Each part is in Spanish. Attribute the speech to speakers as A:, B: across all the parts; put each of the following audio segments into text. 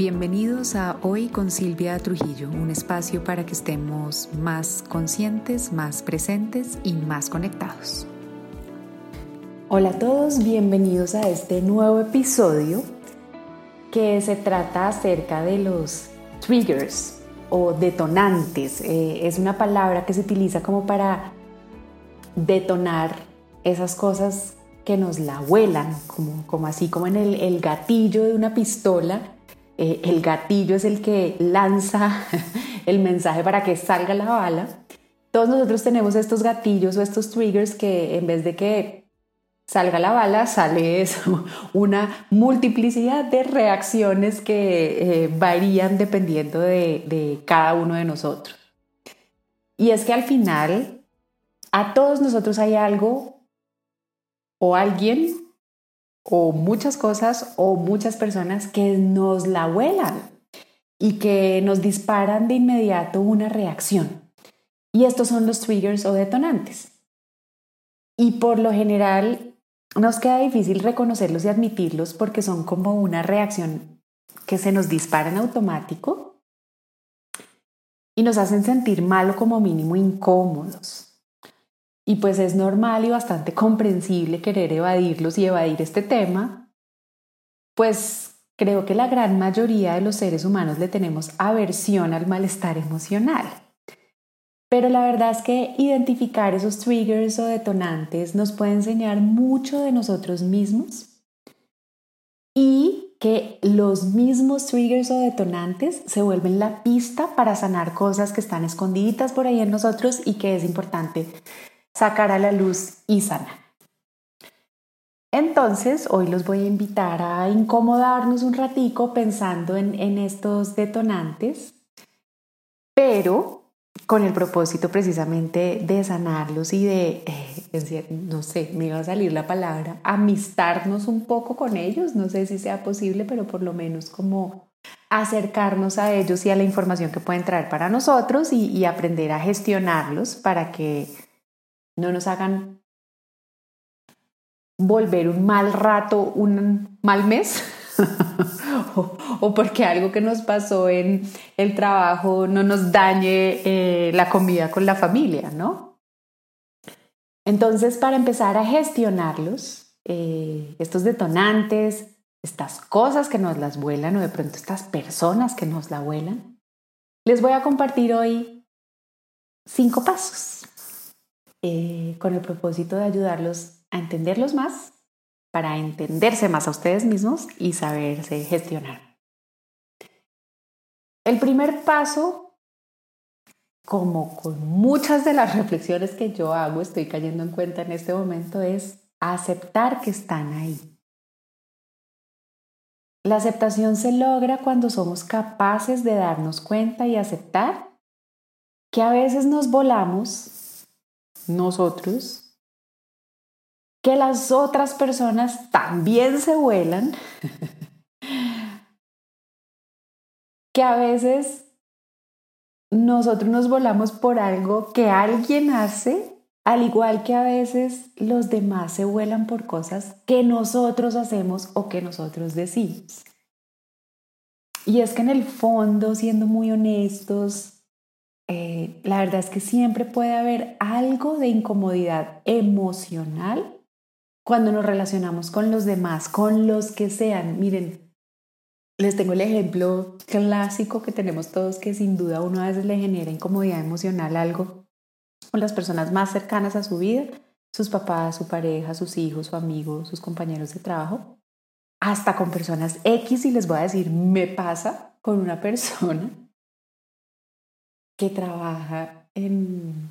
A: Bienvenidos a Hoy con Silvia Trujillo, un espacio para que estemos más conscientes, más presentes y más conectados. Hola a todos, bienvenidos a este nuevo episodio que se trata acerca de los triggers o detonantes. Eh, es una palabra que se utiliza como para detonar esas cosas que nos la vuelan, como, como así como en el, el gatillo de una pistola eh, el gatillo es el que lanza el mensaje para que salga la bala. Todos nosotros tenemos estos gatillos o estos triggers que en vez de que salga la bala, sale una multiplicidad de reacciones que eh, varían dependiendo de, de cada uno de nosotros. Y es que al final, a todos nosotros hay algo o alguien o muchas cosas o muchas personas que nos la vuelan y que nos disparan de inmediato una reacción. Y estos son los triggers o detonantes. Y por lo general nos queda difícil reconocerlos y admitirlos porque son como una reacción que se nos dispara en automático y nos hacen sentir mal o como mínimo incómodos. Y pues es normal y bastante comprensible querer evadirlos y evadir este tema, pues creo que la gran mayoría de los seres humanos le tenemos aversión al malestar emocional. Pero la verdad es que identificar esos triggers o detonantes nos puede enseñar mucho de nosotros mismos y que los mismos triggers o detonantes se vuelven la pista para sanar cosas que están escondiditas por ahí en nosotros y que es importante sacar a la luz y sanar. Entonces, hoy los voy a invitar a incomodarnos un ratico pensando en, estos detonantes, pero con el propósito precisamente de sanarlos y de, eh, no sé, me iba a salir la palabra, amistarnos un poco con ellos, no sé si sea posible, pero por lo menos como acercarnos a ellos y a la información que pueden traer para nosotros y aprender a gestionarlos para que no nos hagan volver un mal rato, un mal mes, o, porque algo que nos pasó en el trabajo no nos dañe eh, la comida con la familia, ¿no? Entonces, para empezar a gestionarlos, eh, estos detonantes, estas cosas que nos las vuelan o de pronto estas personas que nos la vuelan, les voy a compartir hoy cinco pasos eh, con el propósito de ayudarlos a entenderlos más, para entenderse más a ustedes mismos y saberse gestionar. El primer paso, como con muchas de las reflexiones que yo hago, estoy cayendo en cuenta en este momento, es aceptar que están ahí. La aceptación se logra cuando somos capaces de darnos cuenta y aceptar que a veces nos volamos nosotros, que las otras personas también se vuelan, que a veces nosotros nos volamos por algo que alguien hace, al igual que a veces los demás se vuelan por cosas que nosotros hacemos o que nosotros decimos. Y es que en el fondo, siendo muy honestos, eh, la verdad es que siempre puede haber algo de incomodidad emocional cuando nos relacionamos con los demás, con los que sean. Miren, les tengo el ejemplo clásico que tenemos todos que sin duda uno a veces le genera incomodidad emocional algo con las personas más cercanas a su vida, sus papás, su pareja, sus hijos, su amigo, sus compañeros de trabajo, hasta con personas X y les voy a decir, me pasa con una persona que trabaja en,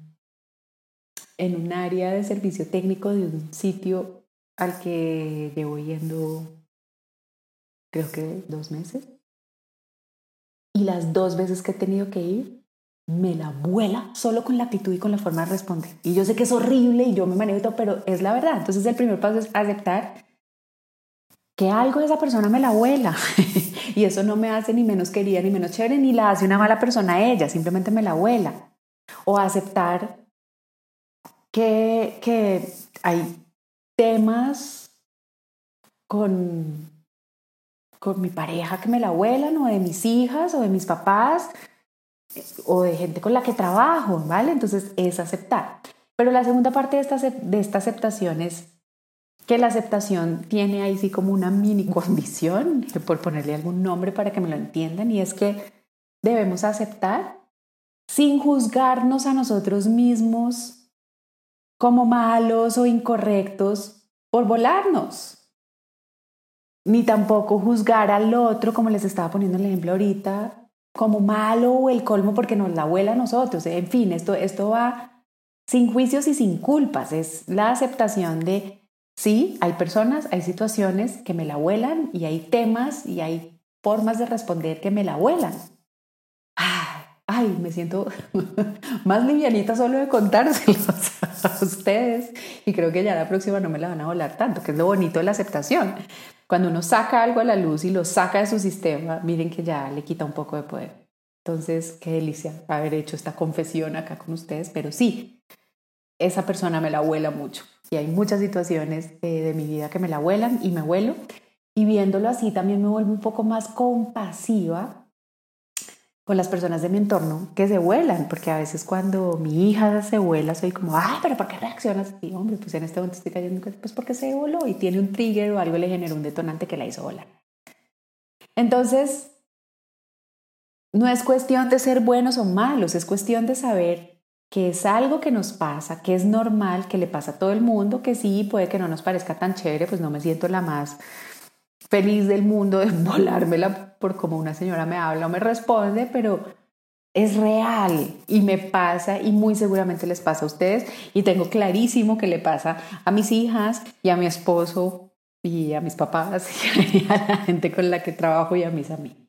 A: en un área de servicio técnico de un sitio al que llevo yendo creo que dos meses. Y las dos veces que he tenido que ir, me la vuela solo con la actitud y con la forma de responder. Y yo sé que es horrible y yo me manejo todo, pero es la verdad. Entonces el primer paso es aceptar que algo de esa persona me la vuela. Y eso no me hace ni menos querida ni menos chévere, ni la hace una mala persona a ella, simplemente me la abuela. O aceptar que, que hay temas con, con mi pareja que me la vuelan o de mis hijas o de mis papás o de gente con la que trabajo, ¿vale? Entonces es aceptar. Pero la segunda parte de esta, de esta aceptación es que la aceptación tiene ahí sí como una mini condición, por ponerle algún nombre para que me lo entiendan, y es que debemos aceptar sin juzgarnos a nosotros mismos como malos o incorrectos por volarnos. Ni tampoco juzgar al otro, como les estaba poniendo el ejemplo ahorita, como malo o el colmo porque nos la vuela a nosotros. En fin, esto, esto va sin juicios y sin culpas. Es la aceptación de, sí, hay personas, hay situaciones que me la vuelan y hay temas y hay formas de responder que me la vuelan. Ay, me siento más livianita solo de contárselos a ustedes y creo que ya la próxima no me la van a volar tanto, que es lo bonito de la aceptación. Cuando uno saca algo a la luz y lo saca de su sistema, miren que ya le quita un poco de poder. Entonces, qué delicia haber hecho esta confesión acá con ustedes, pero sí, esa persona me la vuela mucho y hay muchas situaciones eh, de mi vida que me la vuelan y me vuelo y viéndolo así también me vuelvo un poco más compasiva con las personas de mi entorno que se vuelan, porque a veces cuando mi hija se vuela soy como, ay, pero ¿por qué reaccionas así? Hombre, pues en este momento estoy cayendo, pues porque se voló y tiene un trigger o algo le generó un detonante que la hizo volar. Entonces, no es cuestión de ser buenos o malos, es cuestión de saber que es algo que nos pasa, que es normal, que le pasa a todo el mundo, que sí, puede que no nos parezca tan chévere, pues no me siento la más feliz del mundo de volármela por como una señora me habla o me responde, pero es real y me pasa y muy seguramente les pasa a ustedes y tengo clarísimo que le pasa a mis hijas y a mi esposo y a mis papás y a la gente con la que trabajo y a mis amigos.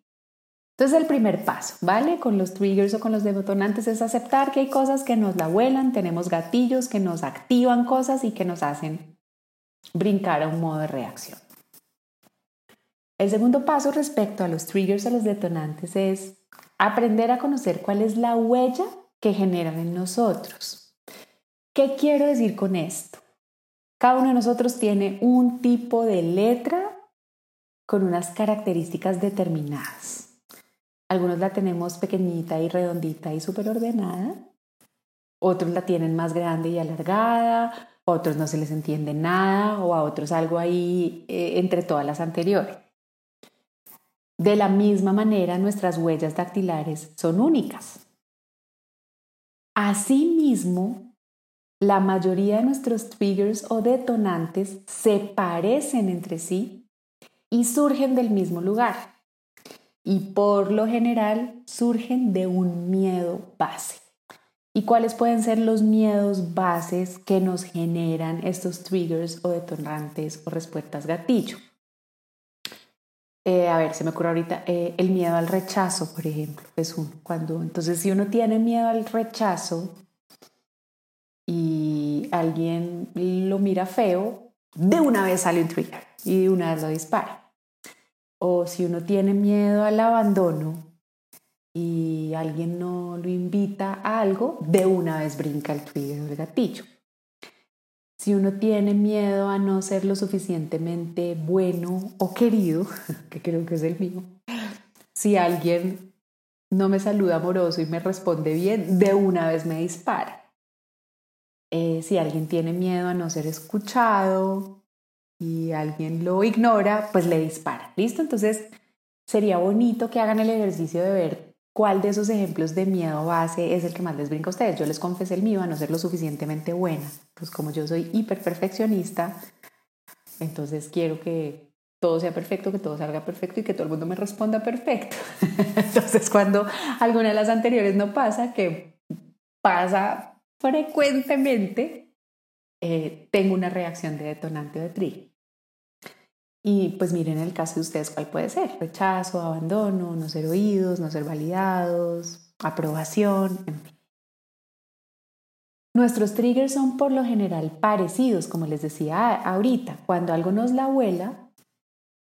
A: Entonces el primer paso, ¿vale? Con los triggers o con los detonantes es aceptar que hay cosas que nos la vuelan, tenemos gatillos que nos activan cosas y que nos hacen brincar a un modo de reacción. El segundo paso respecto a los triggers o los detonantes es aprender a conocer cuál es la huella que generan en nosotros. ¿Qué quiero decir con esto? Cada uno de nosotros tiene un tipo de letra con unas características determinadas. Algunos la tenemos pequeñita y redondita y súper ordenada. Otros la tienen más grande y alargada. Otros no se les entiende nada o a otros algo ahí eh, entre todas las anteriores. De la misma manera, nuestras huellas dactilares son únicas. Asimismo, la mayoría de nuestros triggers o detonantes se parecen entre sí y surgen del mismo lugar. Y por lo general surgen de un miedo base. ¿Y cuáles pueden ser los miedos bases que nos generan estos triggers o detonantes o respuestas gatillo? Eh, a ver, se me ocurre ahorita eh, el miedo al rechazo, por ejemplo, es uno. Cuando, entonces, si uno tiene miedo al rechazo y alguien lo mira feo, de una vez sale un trigger y de una vez lo dispara. O si uno tiene miedo al abandono y alguien no lo invita a algo, de una vez brinca el trigger del gatillo. Si uno tiene miedo a no ser lo suficientemente bueno o querido, que creo que es el mío, si alguien no me saluda amoroso y me responde bien, de una vez me dispara. Eh, si alguien tiene miedo a no ser escuchado y alguien lo ignora, pues le dispara. ¿Listo? Entonces sería bonito que hagan el ejercicio de ver ¿Cuál de esos ejemplos de miedo base es el que más les brinca a ustedes? Yo les confesé el mío a no ser lo suficientemente buena. Pues como yo soy hiper perfeccionista, entonces quiero que todo sea perfecto, que todo salga perfecto y que todo el mundo me responda perfecto. entonces cuando alguna de las anteriores no pasa, que pasa frecuentemente, eh, tengo una reacción de detonante de trigger. Y pues miren el caso de ustedes cuál puede ser. Rechazo, abandono, no ser oídos, no ser validados, aprobación, en. Nuestros triggers son por lo general parecidos, como les decía ahorita. Cuando algo nos la vuela,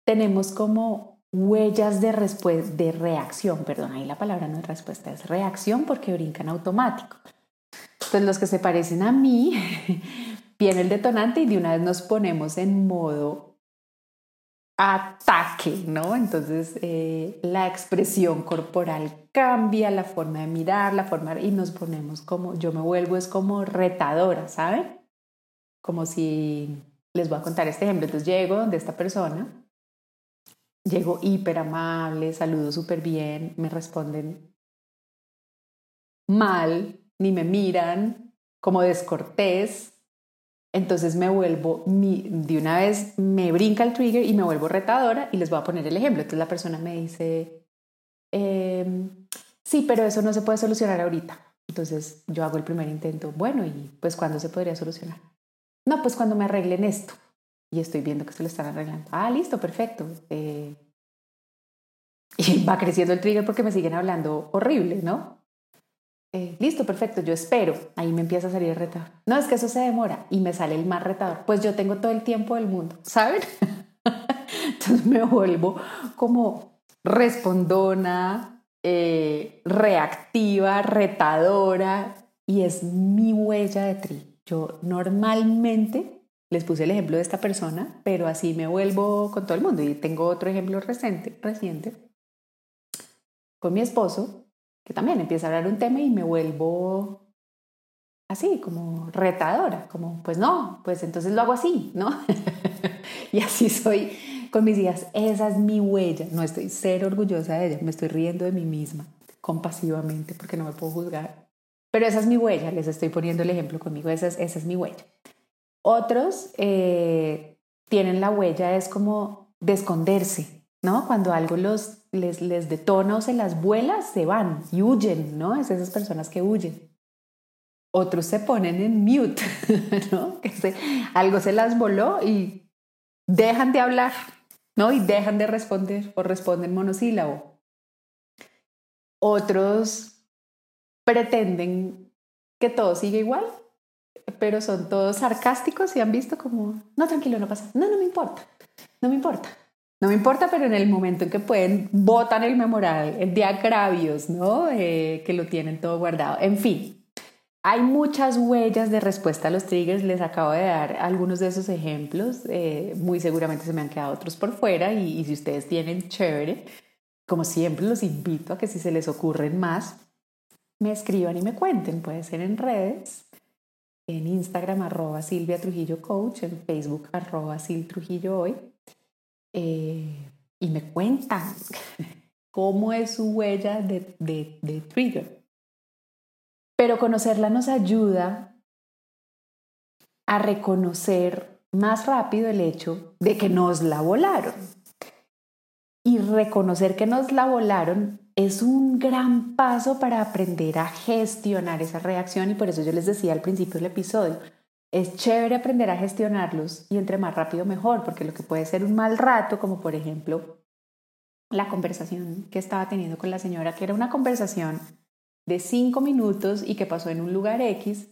A: tenemos como huellas de, de reacción, perdón, ahí la palabra no es respuesta, es reacción porque brincan automático. Entonces los que se parecen a mí, viene el detonante y de una vez nos ponemos en modo ataque, ¿no? Entonces eh, la expresión corporal cambia, la forma de mirar, la forma y nos ponemos como, yo me vuelvo es como retadora, ¿saben? Como si les voy a contar este ejemplo, entonces llego donde esta persona, llego hiper amable, saludo súper bien, me responden mal, ni me miran, como descortés, entonces me vuelvo, de una vez me brinca el trigger y me vuelvo retadora y les voy a poner el ejemplo. Entonces la persona me dice, em, sí, pero eso no se puede solucionar ahorita. Entonces yo hago el primer intento, bueno, ¿y pues cuándo se podría solucionar? No, pues cuando me arreglen esto. Y estoy viendo que se lo están arreglando. Ah, listo, perfecto. Eh, y va creciendo el trigger porque me siguen hablando horrible, ¿no? Eh, listo, perfecto, yo espero. Ahí me empieza a salir retador. No, es que eso se demora y me sale el más retador. Pues yo tengo todo el tiempo del mundo, ¿saben? Entonces me vuelvo como respondona, eh, reactiva, retadora y es mi huella de tri. Yo normalmente les puse el ejemplo de esta persona, pero así me vuelvo con todo el mundo. Y tengo otro ejemplo reciente, reciente con mi esposo, que también empieza a hablar un tema y me vuelvo así, como retadora, como, pues no, pues entonces lo hago así, ¿no? y así soy con mis hijas. Esa es mi huella. No estoy ser orgullosa de ella, me estoy riendo de mí misma compasivamente porque no me puedo juzgar. Pero esa es mi huella, les estoy poniendo el ejemplo conmigo, esa es, esa es mi huella. Otros eh, tienen la huella, es como de esconderse, ¿no? Cuando algo los, les, les detona o se las vuela, se van y huyen, ¿no? Es esas personas que huyen. Otros se ponen en mute, ¿no? Que algo se las voló y dejan de hablar, ¿no? Y dejan de responder o responden monosílabo. Otros pretenden que todo sigue igual, pero son todos sarcásticos y han visto como, no, tranquilo, no pasa, no, no me importa, no me importa. No me importa, pero en el momento en que pueden, botan el memorial, de agravios, ¿no? Eh, que lo tienen todo guardado. En fin, hay muchas huellas de respuesta a los triggers. Les acabo de dar algunos de esos ejemplos. Eh, muy seguramente se me han quedado otros por fuera y, y si ustedes tienen chévere, como siempre los invito a que si se les ocurren más, me escriban y me cuenten. Puede ser en redes, en Instagram arroba Silvia Trujillo Coach, en Facebook arroba Sil Trujillo Hoy eh, y me cuentan cómo es su huella de, de, trigger. Pero conocerla nos ayuda a reconocer más rápido el hecho de que nos la volaron. Y reconocer que nos la volaron es un gran paso para aprender a gestionar esa reacción y por eso yo les decía al principio del episodio, es chévere aprender a gestionarlos y entre más rápido mejor, porque lo que puede ser un mal rato, como por ejemplo la conversación que estaba teniendo con la señora, que era una conversación de cinco minutos y que pasó en un lugar X,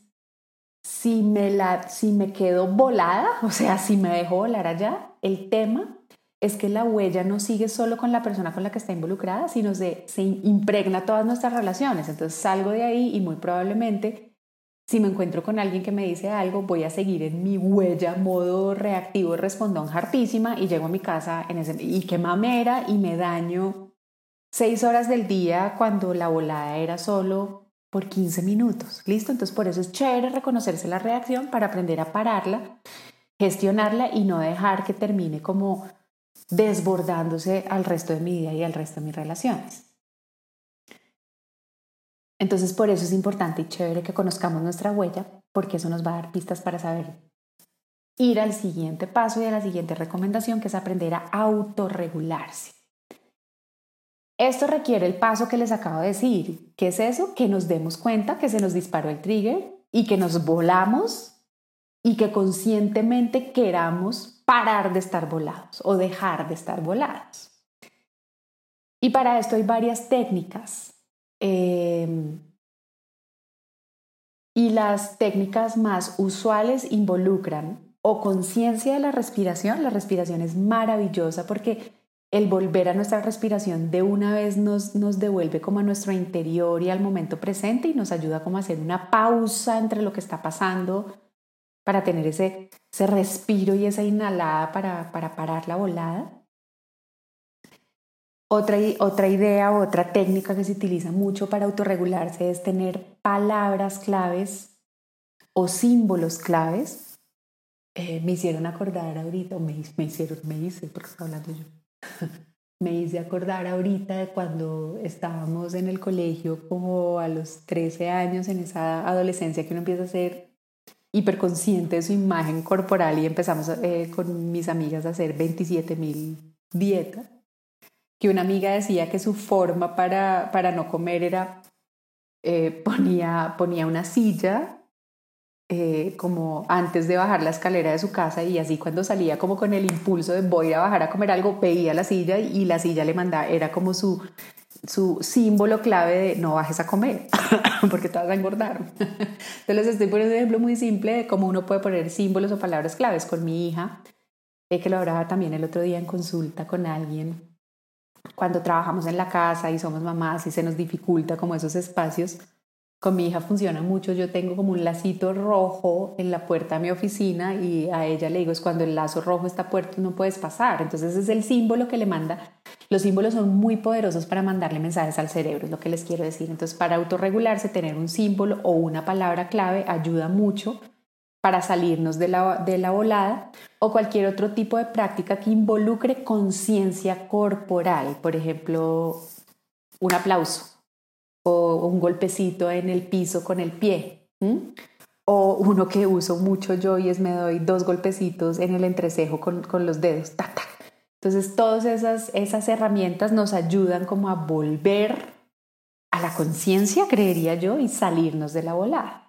A: si me, la, si me quedo volada, o sea, si me dejo volar allá, el tema es que la huella no sigue solo con la persona con la que está involucrada, sino se, se impregna todas nuestras relaciones. Entonces salgo de ahí y muy probablemente si me encuentro con alguien que me dice algo, voy a seguir en mi huella, modo reactivo, respondón hartísima y llego a mi casa en ese, y qué mamera y me daño seis horas del día cuando la volada era solo por 15 minutos. ¿Listo? Entonces por eso es chévere reconocerse la reacción para aprender a pararla, gestionarla y no dejar que termine como desbordándose al resto de mi vida y al resto de mis relaciones. Entonces, por eso es importante y chévere que conozcamos nuestra huella, porque eso nos va a dar pistas para saber ir al siguiente paso y a la siguiente recomendación, que es aprender a autorregularse. Esto requiere el paso que les acabo de decir. ¿Qué es eso? Que nos demos cuenta que se nos disparó el trigger y que nos volamos y que conscientemente queramos parar de estar volados o dejar de estar volados. Y para esto hay varias técnicas Em, y las técnicas más usuales involucran o conciencia de la respiración. La respiración es maravillosa porque el volver a nuestra respiración de una vez nos, nos devuelve como a nuestro interior y al momento presente y nos ayuda como a hacer una pausa entre lo que está pasando para tener ese, ese respiro y esa inhalada para, para parar la volada. Otra, otra idea, otra técnica que se utiliza mucho para autorregularse es tener palabras claves o símbolos claves. Eh, me hicieron acordar ahorita, me, me hicieron, me hice, porque estaba hablando yo. me hice acordar ahorita de cuando estábamos en el colegio como a los 13 años, en esa adolescencia que uno empieza a ser hiperconsciente de su imagen corporal y empezamos eh, con mis amigas a hacer 27 mil dietas, que una amiga decía que su forma para, para no comer era eh, ponía, ponía una silla eh, como antes de bajar la escalera de su casa y así cuando salía como con el impulso de voy a bajar a comer algo, veía la silla y la silla le mandaba, era como su, su símbolo clave de no bajes a comer porque te vas a engordar. Entonces les estoy poniendo un ejemplo muy simple de cómo uno puede poner símbolos o palabras claves con mi hija, eh, que lo hablaba también el otro día en consulta con alguien. Cuando trabajamos en la casa y somos mamás y se nos dificulta como esos espacios, con mi hija funciona mucho. Yo tengo como un lacito rojo en la puerta de mi oficina y a ella le digo es cuando el lazo rojo está puerto no puedes pasar. Entonces es el símbolo que le manda. Los símbolos son muy poderosos para mandarle mensajes al cerebro, es lo que les quiero decir. Entonces para autorregularse, tener un símbolo o una palabra clave ayuda mucho para salirnos de la, de la volada o cualquier otro tipo de práctica que involucre conciencia corporal. Por ejemplo, un aplauso o un golpecito en el piso con el pie. O uno que uso mucho yo y es me doy dos golpecitos en el entrecejo con, con los dedos. Entonces todas esas, esas herramientas nos ayudan como a volver a la conciencia, creería yo, y salirnos de la volada.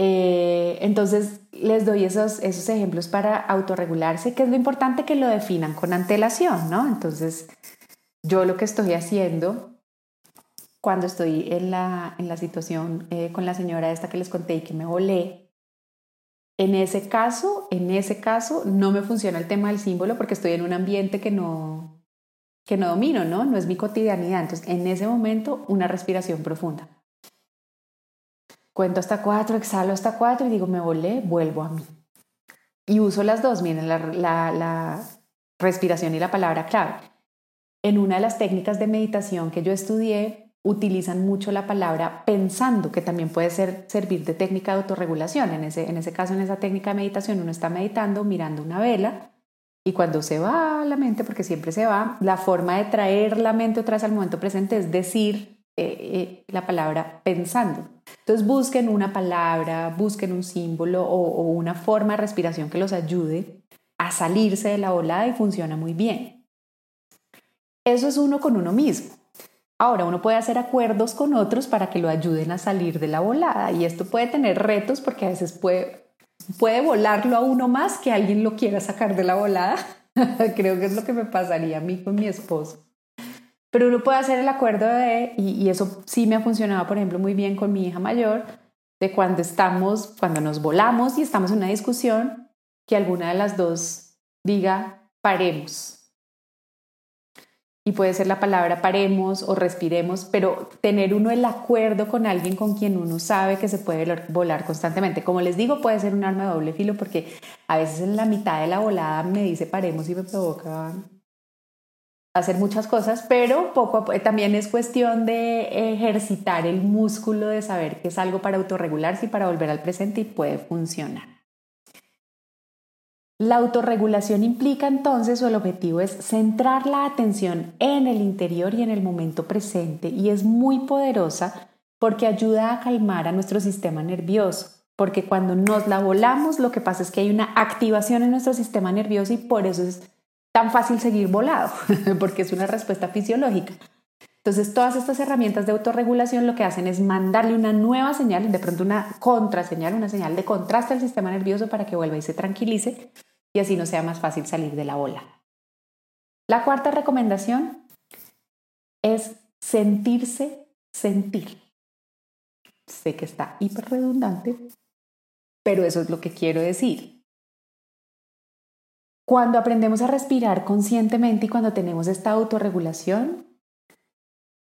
A: Eh, entonces les doy esos, esos ejemplos para autorregularse, que es lo importante que lo definan con antelación, ¿no? Entonces yo lo que estoy haciendo cuando estoy en la, en la situación eh, con la señora esta que les conté y que me volé, en ese caso, en ese caso no me funciona el tema del símbolo porque estoy en un ambiente que no, que no domino, ¿no? No es mi cotidianidad. Entonces, en ese momento, una respiración profunda. Cuento hasta cuatro, exhalo hasta cuatro y digo, me volé, vuelvo a mí. Y uso las dos, miren, la, la, respiración y la palabra clave. En una de las técnicas de meditación que yo estudié, utilizan mucho la palabra pensando, que también puede ser, servir de técnica de autorregulación. En ese, en ese caso, en esa técnica de meditación, uno está meditando mirando una vela y cuando se va la mente, porque siempre se va, la forma de traer la mente otra vez al momento presente es decir eh, eh, la palabra pensando. Entonces busquen una palabra, busquen un símbolo o, una forma de respiración que los ayude a salirse de la volada y funciona muy bien. Eso es uno con uno mismo. Ahora, uno puede hacer acuerdos con otros para que lo ayuden a salir de la volada y esto puede tener retos porque a veces puede, puede volarlo a uno más que alguien lo quiera sacar de la volada. Creo que es lo que me pasaría a mí con mi esposo. Pero uno puede hacer el acuerdo de, y, y eso sí me ha funcionado, por ejemplo, muy bien con mi hija mayor, de cuando estamos, cuando nos volamos y estamos en una discusión, que alguna de las dos diga, paremos, y puede ser la palabra paremos o respiremos, pero tener uno el acuerdo con alguien con quien uno sabe que se puede volar constantemente. Como les digo, puede ser un arma de doble filo porque a veces en la mitad de la volada me dice paremos y me provoca hacer muchas cosas, pero poco también es cuestión de ejercitar el músculo de saber que es algo para autorregularse y para volver al presente y puede funcionar. La autorregulación implica entonces, o el objetivo es centrar la atención en el interior y en el momento presente, y es muy poderosa porque ayuda a calmar a nuestro sistema nervioso, porque cuando nos la volamos lo que pasa es que hay una activación en nuestro sistema nervioso y por eso es tan fácil seguir volado, porque es una respuesta fisiológica. Entonces, todas estas herramientas de autorregulación lo que hacen es mandarle una nueva señal, de pronto una contraseñal, una señal de contraste al sistema nervioso para que vuelva y se tranquilice y así no sea más fácil salir de la ola. La cuarta recomendación es sentirse sentir. Sé que está hiper redundante, pero eso es lo que quiero decir. Cuando aprendemos a respirar conscientemente y cuando tenemos esta autorregulación,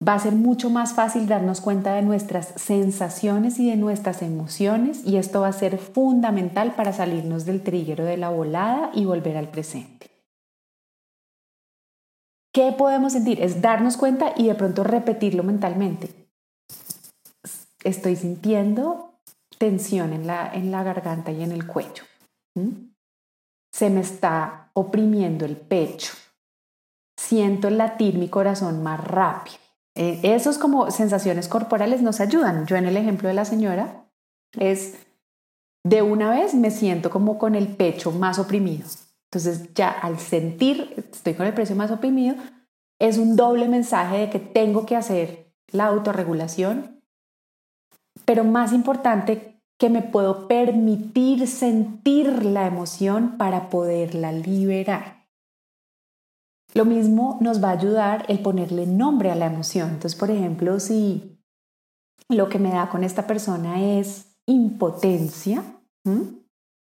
A: va a ser mucho más fácil darnos cuenta de nuestras sensaciones y de nuestras emociones y esto va a ser fundamental para salirnos del triguero de la volada y volver al presente. ¿Qué podemos sentir? Es darnos cuenta y de pronto repetirlo mentalmente. Estoy sintiendo tensión en la, en la garganta y en el cuello. Se me está oprimiendo el pecho. Siento latir mi corazón más rápido. Eh, esos como sensaciones corporales nos ayudan. Yo en el ejemplo de la señora es de una vez me siento como con el pecho más oprimido. Entonces ya al sentir, estoy con el pecho más oprimido, es un doble mensaje de que tengo que hacer la autorregulación, pero más importante, que me puedo permitir sentir la emoción para poderla liberar. Lo mismo nos va a ayudar el ponerle nombre a la emoción. Entonces, por ejemplo, si lo que me da con esta persona es impotencia,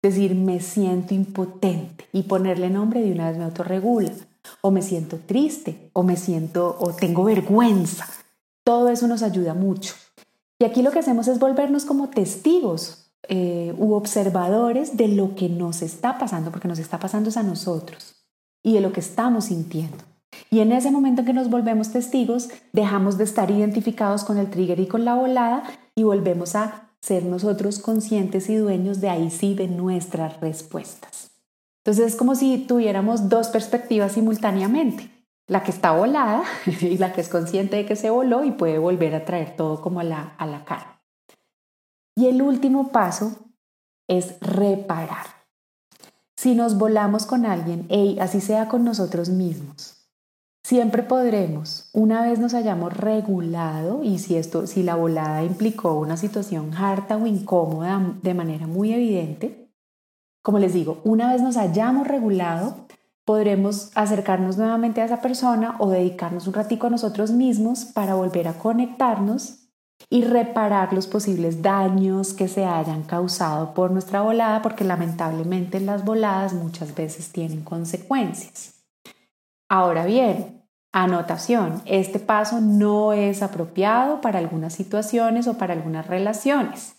A: decir me siento impotente y ponerle nombre de una vez me autorregula, o me siento triste, o me siento, o tengo vergüenza. Todo eso nos ayuda mucho. Y aquí lo que hacemos es volvernos como testigos eh, u observadores de lo que nos está pasando, porque nos está pasando a nosotros y de lo que estamos sintiendo. Y en ese momento en que nos volvemos testigos, dejamos de estar identificados con el trigger y con la volada y volvemos a ser nosotros conscientes y dueños de ahí sí de nuestras respuestas. Entonces es como si tuviéramos dos perspectivas simultáneamente, la que está volada y la que es consciente de que se voló y puede volver a traer todo como a la, a la cara. Y el último paso es reparar. Si nos volamos con alguien, hey, así sea con nosotros mismos, Siempre podremos, una vez nos hayamos regulado y si esto, si la volada implicó una situación harta o incómoda de manera muy evidente, como les digo, una vez nos hayamos regulado, podremos acercarnos nuevamente a esa persona o dedicarnos un ratico a nosotros mismos para volver a conectarnos y reparar los posibles daños que se hayan causado por nuestra volada, porque lamentablemente las voladas muchas veces tienen consecuencias. Ahora bien, Anotación, este paso no es apropiado para algunas situaciones o para algunas relaciones,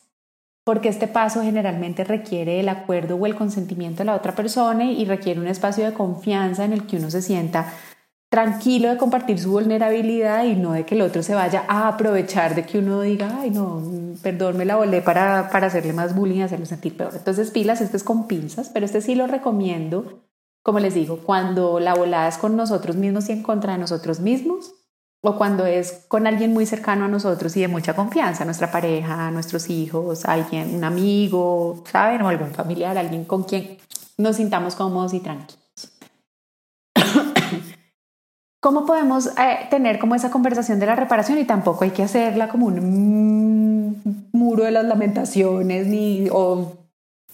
A: porque este paso generalmente requiere el acuerdo o el consentimiento de la otra persona y requiere un espacio de confianza en el que uno se sienta tranquilo de compartir su vulnerabilidad y no de que el otro se vaya a aprovechar de que uno diga, ay no, perdón, me la volé para, para hacerle más bullying hacerlo sentir peor. Entonces pilas, este es con pinzas, pero este sí lo recomiendo como les digo, cuando la volada es con nosotros mismos y en contra de nosotros mismos, o cuando es con alguien muy cercano a nosotros y de mucha confianza, nuestra pareja, nuestros hijos, alguien, un amigo, ¿saben? O algún familiar, alguien con quien nos sintamos cómodos y tranquilos. ¿Cómo podemos eh, tener como esa conversación de la reparación y tampoco hay que hacerla como un muro de las lamentaciones ni o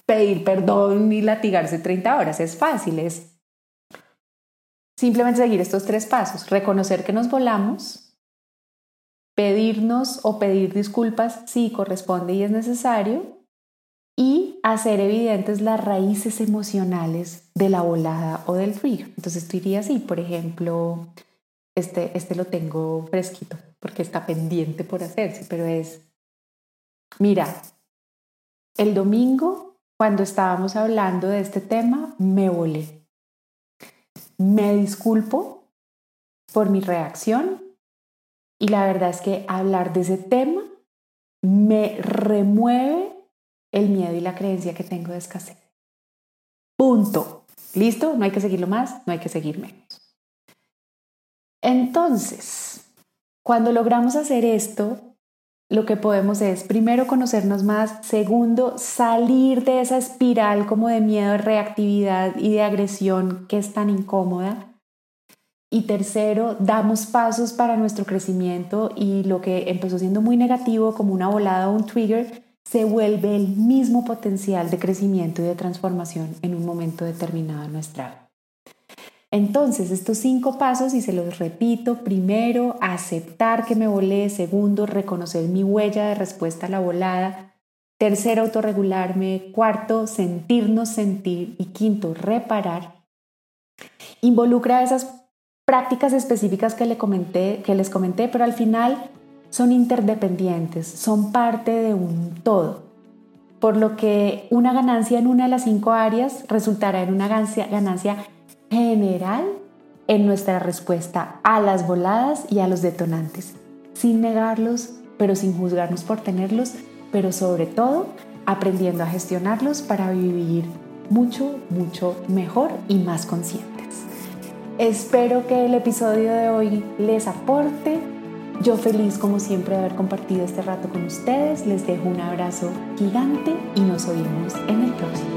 A: pedir perdón ni latigarse 30 horas. Es fácil, es simplemente seguir estos tres pasos. Reconocer que nos volamos, pedirnos o pedir disculpas si corresponde y es necesario, y hacer evidentes las raíces emocionales de la volada o del trigger. Entonces tú dirías, sí, por ejemplo, este, este lo tengo fresquito porque está pendiente por hacerse, pero es, mira, el domingo cuando estábamos hablando de este tema, me volé. Me disculpo por mi reacción y la verdad es que hablar de ese tema me remueve el miedo y la creencia que tengo de escasez. Punto. ¿Listo? No hay que seguirlo más, no hay que seguir menos. Entonces, cuando logramos hacer esto, lo que podemos es, primero, conocernos más, segundo, salir de esa espiral como de miedo, reactividad y de agresión que es tan incómoda. Y tercero, damos pasos para nuestro crecimiento y lo que empezó siendo muy negativo como una volada o un trigger, se vuelve el mismo potencial de crecimiento y de transformación en un momento determinado en nuestra vida. Entonces, estos cinco pasos, y se los repito, primero, aceptar que me volé, segundo, reconocer mi huella de respuesta a la volada, tercero, autorregularme, cuarto, sentirnos sentir y quinto, reparar, involucra esas prácticas específicas que, le comenté, que les comenté, pero al final son interdependientes, son parte de un todo. Por lo que una ganancia en una de las cinco áreas resultará en una ganancia, ganancia general en nuestra respuesta a las voladas y a los detonantes, sin negarlos, pero sin juzgarnos por tenerlos, pero sobre todo aprendiendo a gestionarlos para vivir mucho, mucho mejor y más conscientes. Espero que el episodio de hoy les aporte. Yo feliz como siempre de haber compartido este rato con ustedes. Les dejo un abrazo gigante y nos oímos en el próximo.